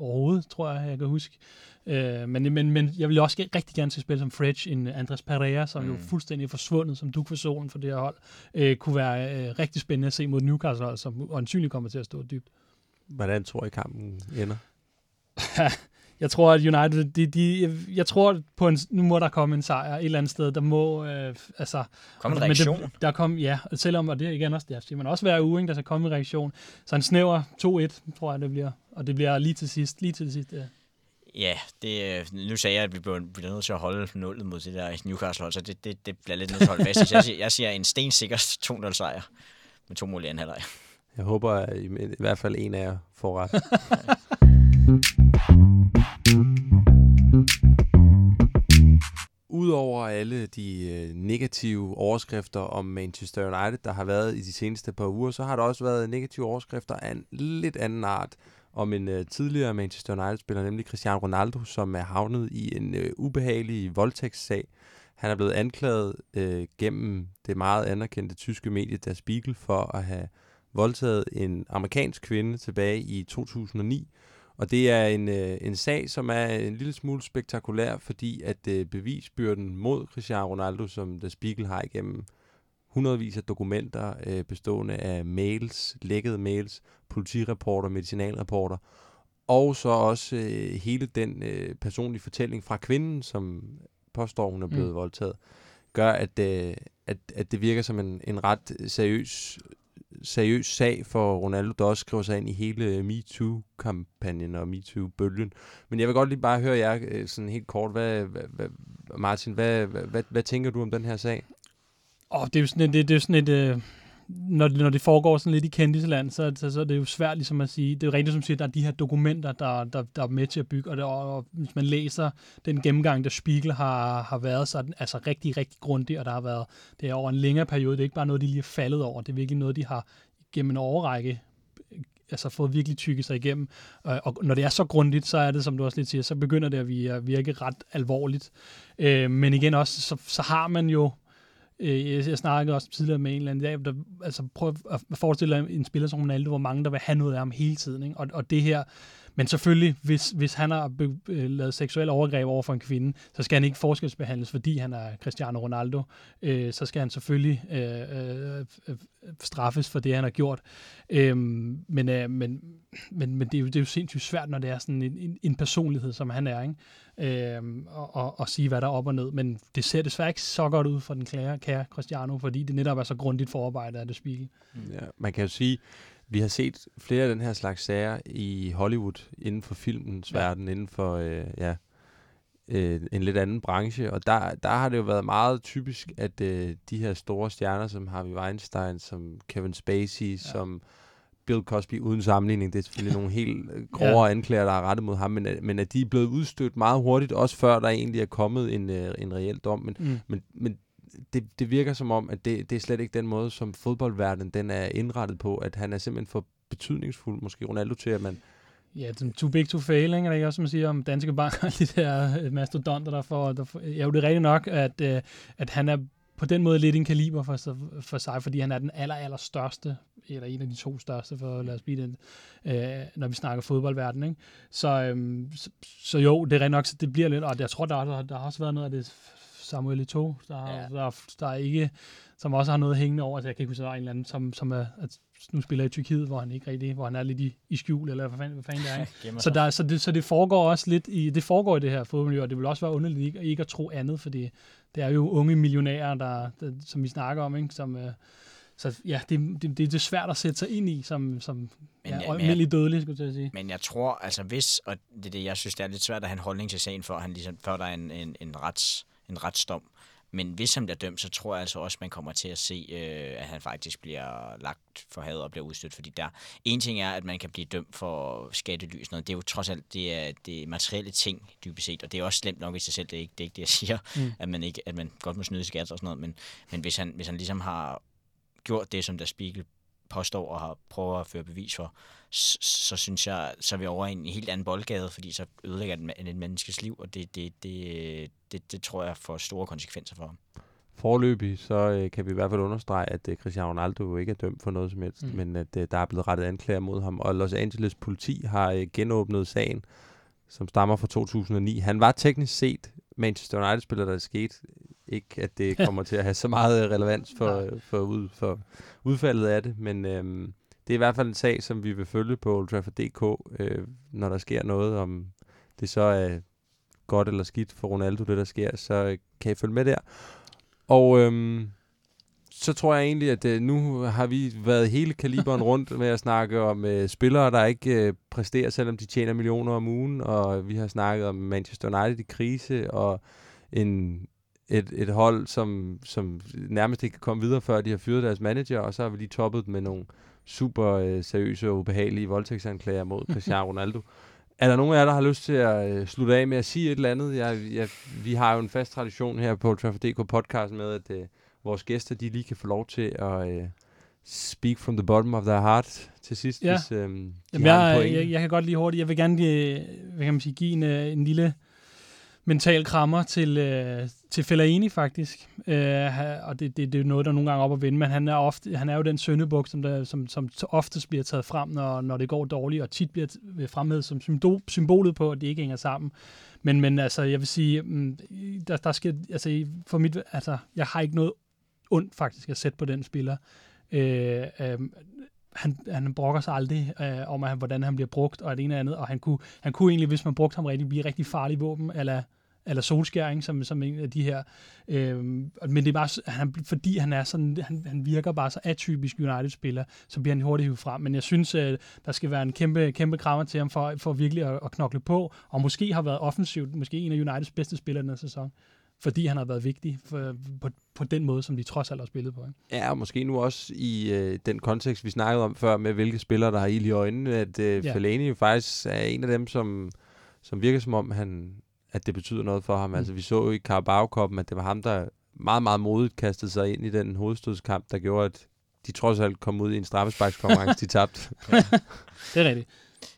overhovedet, tror jeg, jeg kan huske. Øh, men, men, men jeg vil også rigtig gerne se spil som Fredge, en Andres Pereira, som mm. jo fuldstændig forsvundet som duk for solen for det her hold, øh, kunne være øh, rigtig spændende at se mod Newcastle, som ansynligt kommer til at stå dybt. Hvordan tror I kampen ender? [LAUGHS] jeg tror, at United, de, de, jeg tror på en, nu må der komme en sejr et eller andet sted, der må, øh, altså... Komme en reaktion. Det, der kom, ja, selvom, og det igen også, det siger man også hver uge, der skal komme en reaktion. Så en snæver 2-1, tror jeg, det bliver. Og det bliver lige til sidst, lige til sidst, ja. Ja, det, øh, nu sagde jeg, at vi bliver, bliver nødt til at holde nullet mod det der Newcastle, så det, det, det bliver lidt nødt til at holde fast. jeg, siger, jeg siger en stensikker [LAUGHS] 2-0 sejr med to mål i anden halvleg. Jeg håber, at i, i hvert fald en af jer får ret. [LAUGHS] Udover alle de øh, negative overskrifter om Manchester United, der har været i de seneste par uger, så har der også været negative overskrifter af en lidt anden art om en øh, tidligere Manchester United-spiller, nemlig Cristiano Ronaldo, som er havnet i en øh, ubehagelig voldtægtssag. Han er blevet anklaget øh, gennem det meget anerkendte tyske medie Der Spiegel for at have voldtaget en amerikansk kvinde tilbage i 2009. Og det er en, øh, en sag, som er en lille smule spektakulær, fordi at øh, bevisbyrden mod Cristiano Ronaldo, som Der Spiegel har igennem hundredvis af dokumenter øh, bestående af mails, lækkede mails, politirapporter, medicinalrapporter, og så også øh, hele den øh, personlige fortælling fra kvinden, som påstår, hun er blevet mm. voldtaget, gør, at, øh, at, at det virker som en, en ret seriøs seriøs sag for Ronaldo, der også skriver sig ind i hele MeToo-kampagnen og MeToo-bølgen. Men jeg vil godt lige bare høre jer øh, sådan helt kort. Hvad, hvad, Martin, hvad, hvad, hvad, hvad tænker du om den her sag? Oh, det er jo sådan et, det, det er sådan et øh, når, det, når det foregår sådan lidt i kendisland, så, så, så er det jo svært ligesom at sige, det er jo rigtigt som siger, der er de her dokumenter, der, der, der er med til at bygge, og, det, og, og hvis man læser den gennemgang, der Spiegel har, har været, så er den altså rigtig, rigtig grundig, og der har været, det er over en længere periode, det er ikke bare noget, de lige er faldet over, det er virkelig noget, de har gennem en overrække altså fået virkelig tykket sig igennem. Øh, og når det er så grundigt, så er det, som du også lidt siger, så begynder det at virke ret alvorligt. Øh, men igen også, så, så har man jo Øh, jeg, jeg snakkede også tidligere med en eller anden dag, der, altså prøv at forestille dig en spiller som Ronaldo, hvor mange der vil have noget af ham hele tiden. Ikke? Og, og det her, men selvfølgelig, hvis, hvis han har be, øh, lavet seksuel overgreb over for en kvinde, så skal han ikke forskelsbehandles, fordi han er Cristiano Ronaldo. Øh, så skal han selvfølgelig øh, øh, øh straffes for det, han har gjort. Øh, men, øh, men, men, men det, er jo, det er jo sindssygt svært, når det er sådan en, en, en personlighed, som han er. Ikke? øh, og, og, og sige, hvad der er op og ned. Men det ser desværre ikke så godt ud for den kære, kære Cristiano, fordi det netop er så grundigt forarbejdet af det spil. Ja, man kan jo sige, vi har set flere af den her slags sager i Hollywood, inden for filmens ja. verden, inden for øh, ja, øh, en lidt anden branche, og der, der har det jo været meget typisk, at øh, de her store stjerner, som Harvey Weinstein, som Kevin Spacey, ja. som Bill Cosby uden sammenligning. Det er selvfølgelig nogle helt øh, grove ja. anklager, der er rettet mod ham, men, øh, men at de er blevet udstødt meget hurtigt, også før der egentlig er kommet en, øh, en reel dom. Men, mm. men, men det, det virker som om, at det, det er slet ikke den måde, som fodboldverdenen den er indrettet på, at han er simpelthen for betydningsfuld, måske Ronaldo, til at man... Ja, den too big to fail, ikke? Det ikke også, som man siger om Danske Bank og [LAUGHS] de der øh, mastodonter, der får... Der får ja, jo, det er rigtigt nok, at, øh, at han er på den måde lidt en kaliber for, for sig, fordi han er den aller, aller største, eller en af de to største, for lad os blive den, øh, når vi snakker fodboldverden. Ikke? Så, øhm, så, så, jo, det er rent nok, så det bliver lidt, og jeg tror, der, der, der har også været noget af det Samuel Eto'o, der, ja. der, der er ikke, som også har noget hængende over, altså jeg kan ikke huske, der er en eller anden, som, som er, at nu spiller i Tyrkiet, hvor han ikke rigtig, hvor han er lidt i, i skjul, eller hvad fanden, hvad fanden det er. [LAUGHS] Så, der, så, det, så det foregår også lidt i, det foregår i det her fodboldmiljø, og det vil også være underligt ikke, ikke at tro andet, fordi det er jo unge millionærer, der, der som vi snakker om, ikke? som, øh, så ja, det, det, det, det er svært at sætte sig ind i, som, som men, ja, ja, almindelig dødelig, skulle jeg sige. Men jeg tror, altså hvis, og det er det, jeg synes, det er lidt svært at have en holdning til sagen, for, han ligesom, før der er en, en, en, rets, en retsdom. Men hvis han bliver dømt, så tror jeg altså også, at man kommer til at se, øh, at han faktisk bliver lagt for had og bliver udstødt. Fordi der en ting er, at man kan blive dømt for skattely og sådan noget. Det er jo trods alt det er, det er materielle ting, dybest set. Og det er også slemt nok i sig selv. Det er ikke det, er ikke det jeg [LAUGHS] siger, mm. at, man ikke, at man godt må snyde skat og sådan noget. Men, men hvis, han, hvis han ligesom har gjort det, som der Spiegel påstår og har prøvet at føre bevis for, så, så synes jeg, så er vi over i en helt anden boldgade, fordi så ødelægger den et menneskes liv, og det, det, det, det, det tror jeg får store konsekvenser for ham. Forløbig, så øh, kan vi i hvert fald understrege, at øh, Cristiano Ronaldo jo ikke er dømt for noget som helst, mm. men at øh, der er blevet rettet anklager mod ham, og Los Angeles politi har øh, genåbnet sagen, som stammer fra 2009. Han var teknisk set Manchester United-spiller, der er sket. Ikke, at det [LAUGHS] kommer til at have så meget relevans for, for, ud, for udfaldet af det, men øhm, det er i hvert fald en sag, som vi vil følge på Old Trafford.dk, øh, når der sker noget, om det så er godt eller skidt for Ronaldo, det der sker, så øh, kan I følge med der. Og øhm, så tror jeg egentlig, at øh, nu har vi været hele kaliberen [LAUGHS] rundt med at snakke om øh, spillere, der ikke øh, præsterer, selvom de tjener millioner om ugen, og vi har snakket om Manchester United i krise, og en, et, et hold, som, som nærmest ikke kan komme videre, før de har fyret deres manager, og så har vi lige toppet med nogle super øh, seriøse og ubehagelige voldtægtsanklager mod [LAUGHS] Cristiano Ronaldo. Er der nogen af jer, der har lyst til at øh, slutte af med at sige et eller andet? Jeg, jeg, vi har jo en fast tradition her på Trafford.dk podcast med, at øh, vores gæster de lige kan få lov til at øh, speak from the bottom of their heart til sidst, ja. hvis øh, Jamen, jeg, jeg, jeg kan godt lige hurtigt, jeg vil gerne øh, hvad kan man sige, give en, øh, en lille mental krammer til, øh, til Fellaini faktisk. Øh, og det, det, det er noget, der nogle gange er op at vinde, men han er, ofte, han er jo den søndebuk, som, der, som, som oftest bliver taget frem, når, når det går dårligt, og tit bliver fremhævet som symbol, symbolet på, at det ikke hænger sammen. Men, men altså, jeg vil sige, mm, der, der skal, altså, for mit, altså, jeg har ikke noget ondt faktisk at sætte på den spiller. Øh, øh, han, han brokker sig aldrig øh, om, at, hvordan han bliver brugt, og det ene og andet, og han kunne, han kunne egentlig, hvis man brugte ham rigtig, blive rigtig farlig våben, eller eller solskæring, som, som en af de her. Øh, men det er bare, han, fordi han er sådan, han, han virker bare så atypisk United-spiller, så bliver han hurtigt hivet frem. Men jeg synes, øh, der skal være en kæmpe, kæmpe krammer til ham for, for virkelig at, at knokle på, og måske har været offensivt, måske en af Uniteds bedste spillere den sæson fordi han har været vigtig for, på, på den måde, som de trods alt har spillet på. Ikke? Ja, og måske nu også i øh, den kontekst, vi snakkede om før, med hvilke spillere, der har ild i øjnene, at øh, ja. Fellaini faktisk er en af dem, som, som virker som om, han, at det betyder noget for ham. Mm. Altså, vi så jo i Carabao at det var ham, der meget, meget modigt kastede sig ind i den hovedstødskamp, der gjorde, at de trods alt kom ud i en straffesparkskonkurrence, de tabte. [LAUGHS] Ja. det er rigtigt.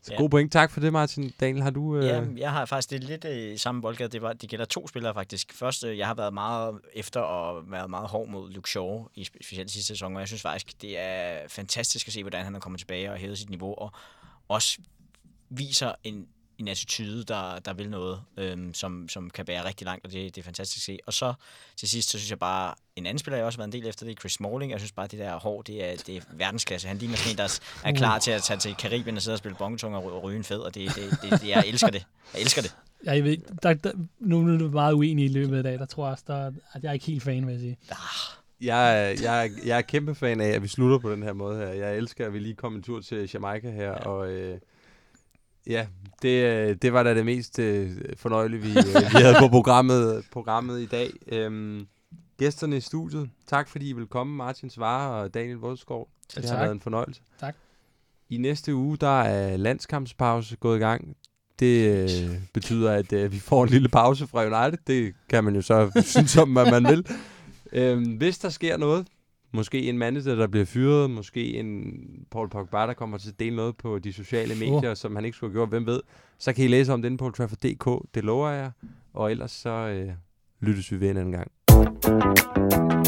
Så ja. god point. Tak for det, Martin. Daniel, har du... Øh... Ja, jeg har faktisk det lidt øh, i samme boldgade. Det, var, det gælder to spillere faktisk. Først, øh, jeg har været meget efter og været meget hård mod Luke Shaw i specielt sidste sæson, og jeg synes faktisk, det er fantastisk at se, hvordan han er kommet tilbage og hævet sit niveau, og også viser en en attitude, der, der vil noget, øhm, som, som kan bære rigtig langt, og det, det er fantastisk at se. Og så til sidst, så synes jeg bare, en anden spiller, jeg også har været en del efter, det er Chris Smalling. Jeg synes bare, det der hår, det er, det er verdensklasse. Han ligner sådan en, der er klar til at tage til Karibien og sidde og spille bongetung og ryge en fed, og det, det, det, det, jeg elsker det. Jeg elsker det. Ja, jeg ved, der, der, nu er du meget uenig i løbet af dag. Der tror jeg også, der, at jeg er ikke helt fan, vil jeg sige. Ah. Jeg, jeg, jeg er kæmpe fan af, at vi slutter på den her måde her. Jeg elsker, at vi lige kom en tur til Jamaica her, ja. og øh, Ja, det, øh, det var da det mest øh, fornøjelige, vi, øh, vi havde på programmet, programmet i dag. Øhm, gæsterne i studiet, tak fordi I vil komme, Martin Svare og Daniel Vodskov. Det har tak. været en fornøjelse. Tak. I næste uge, der er landskampspause gået i gang. Det øh, betyder, at øh, vi får en lille pause fra United. Det kan man jo så synes om, hvad man vil. [LAUGHS] Øhm, hvis der sker noget, Måske en manager, der bliver fyret, måske en Paul Pogba, der kommer til at dele noget på de sociale medier, oh. som han ikke skulle have gjort, hvem ved. Så kan I læse om den på Trafford.dk, det lover jeg. Og ellers så øh, lyttes vi ved en anden gang.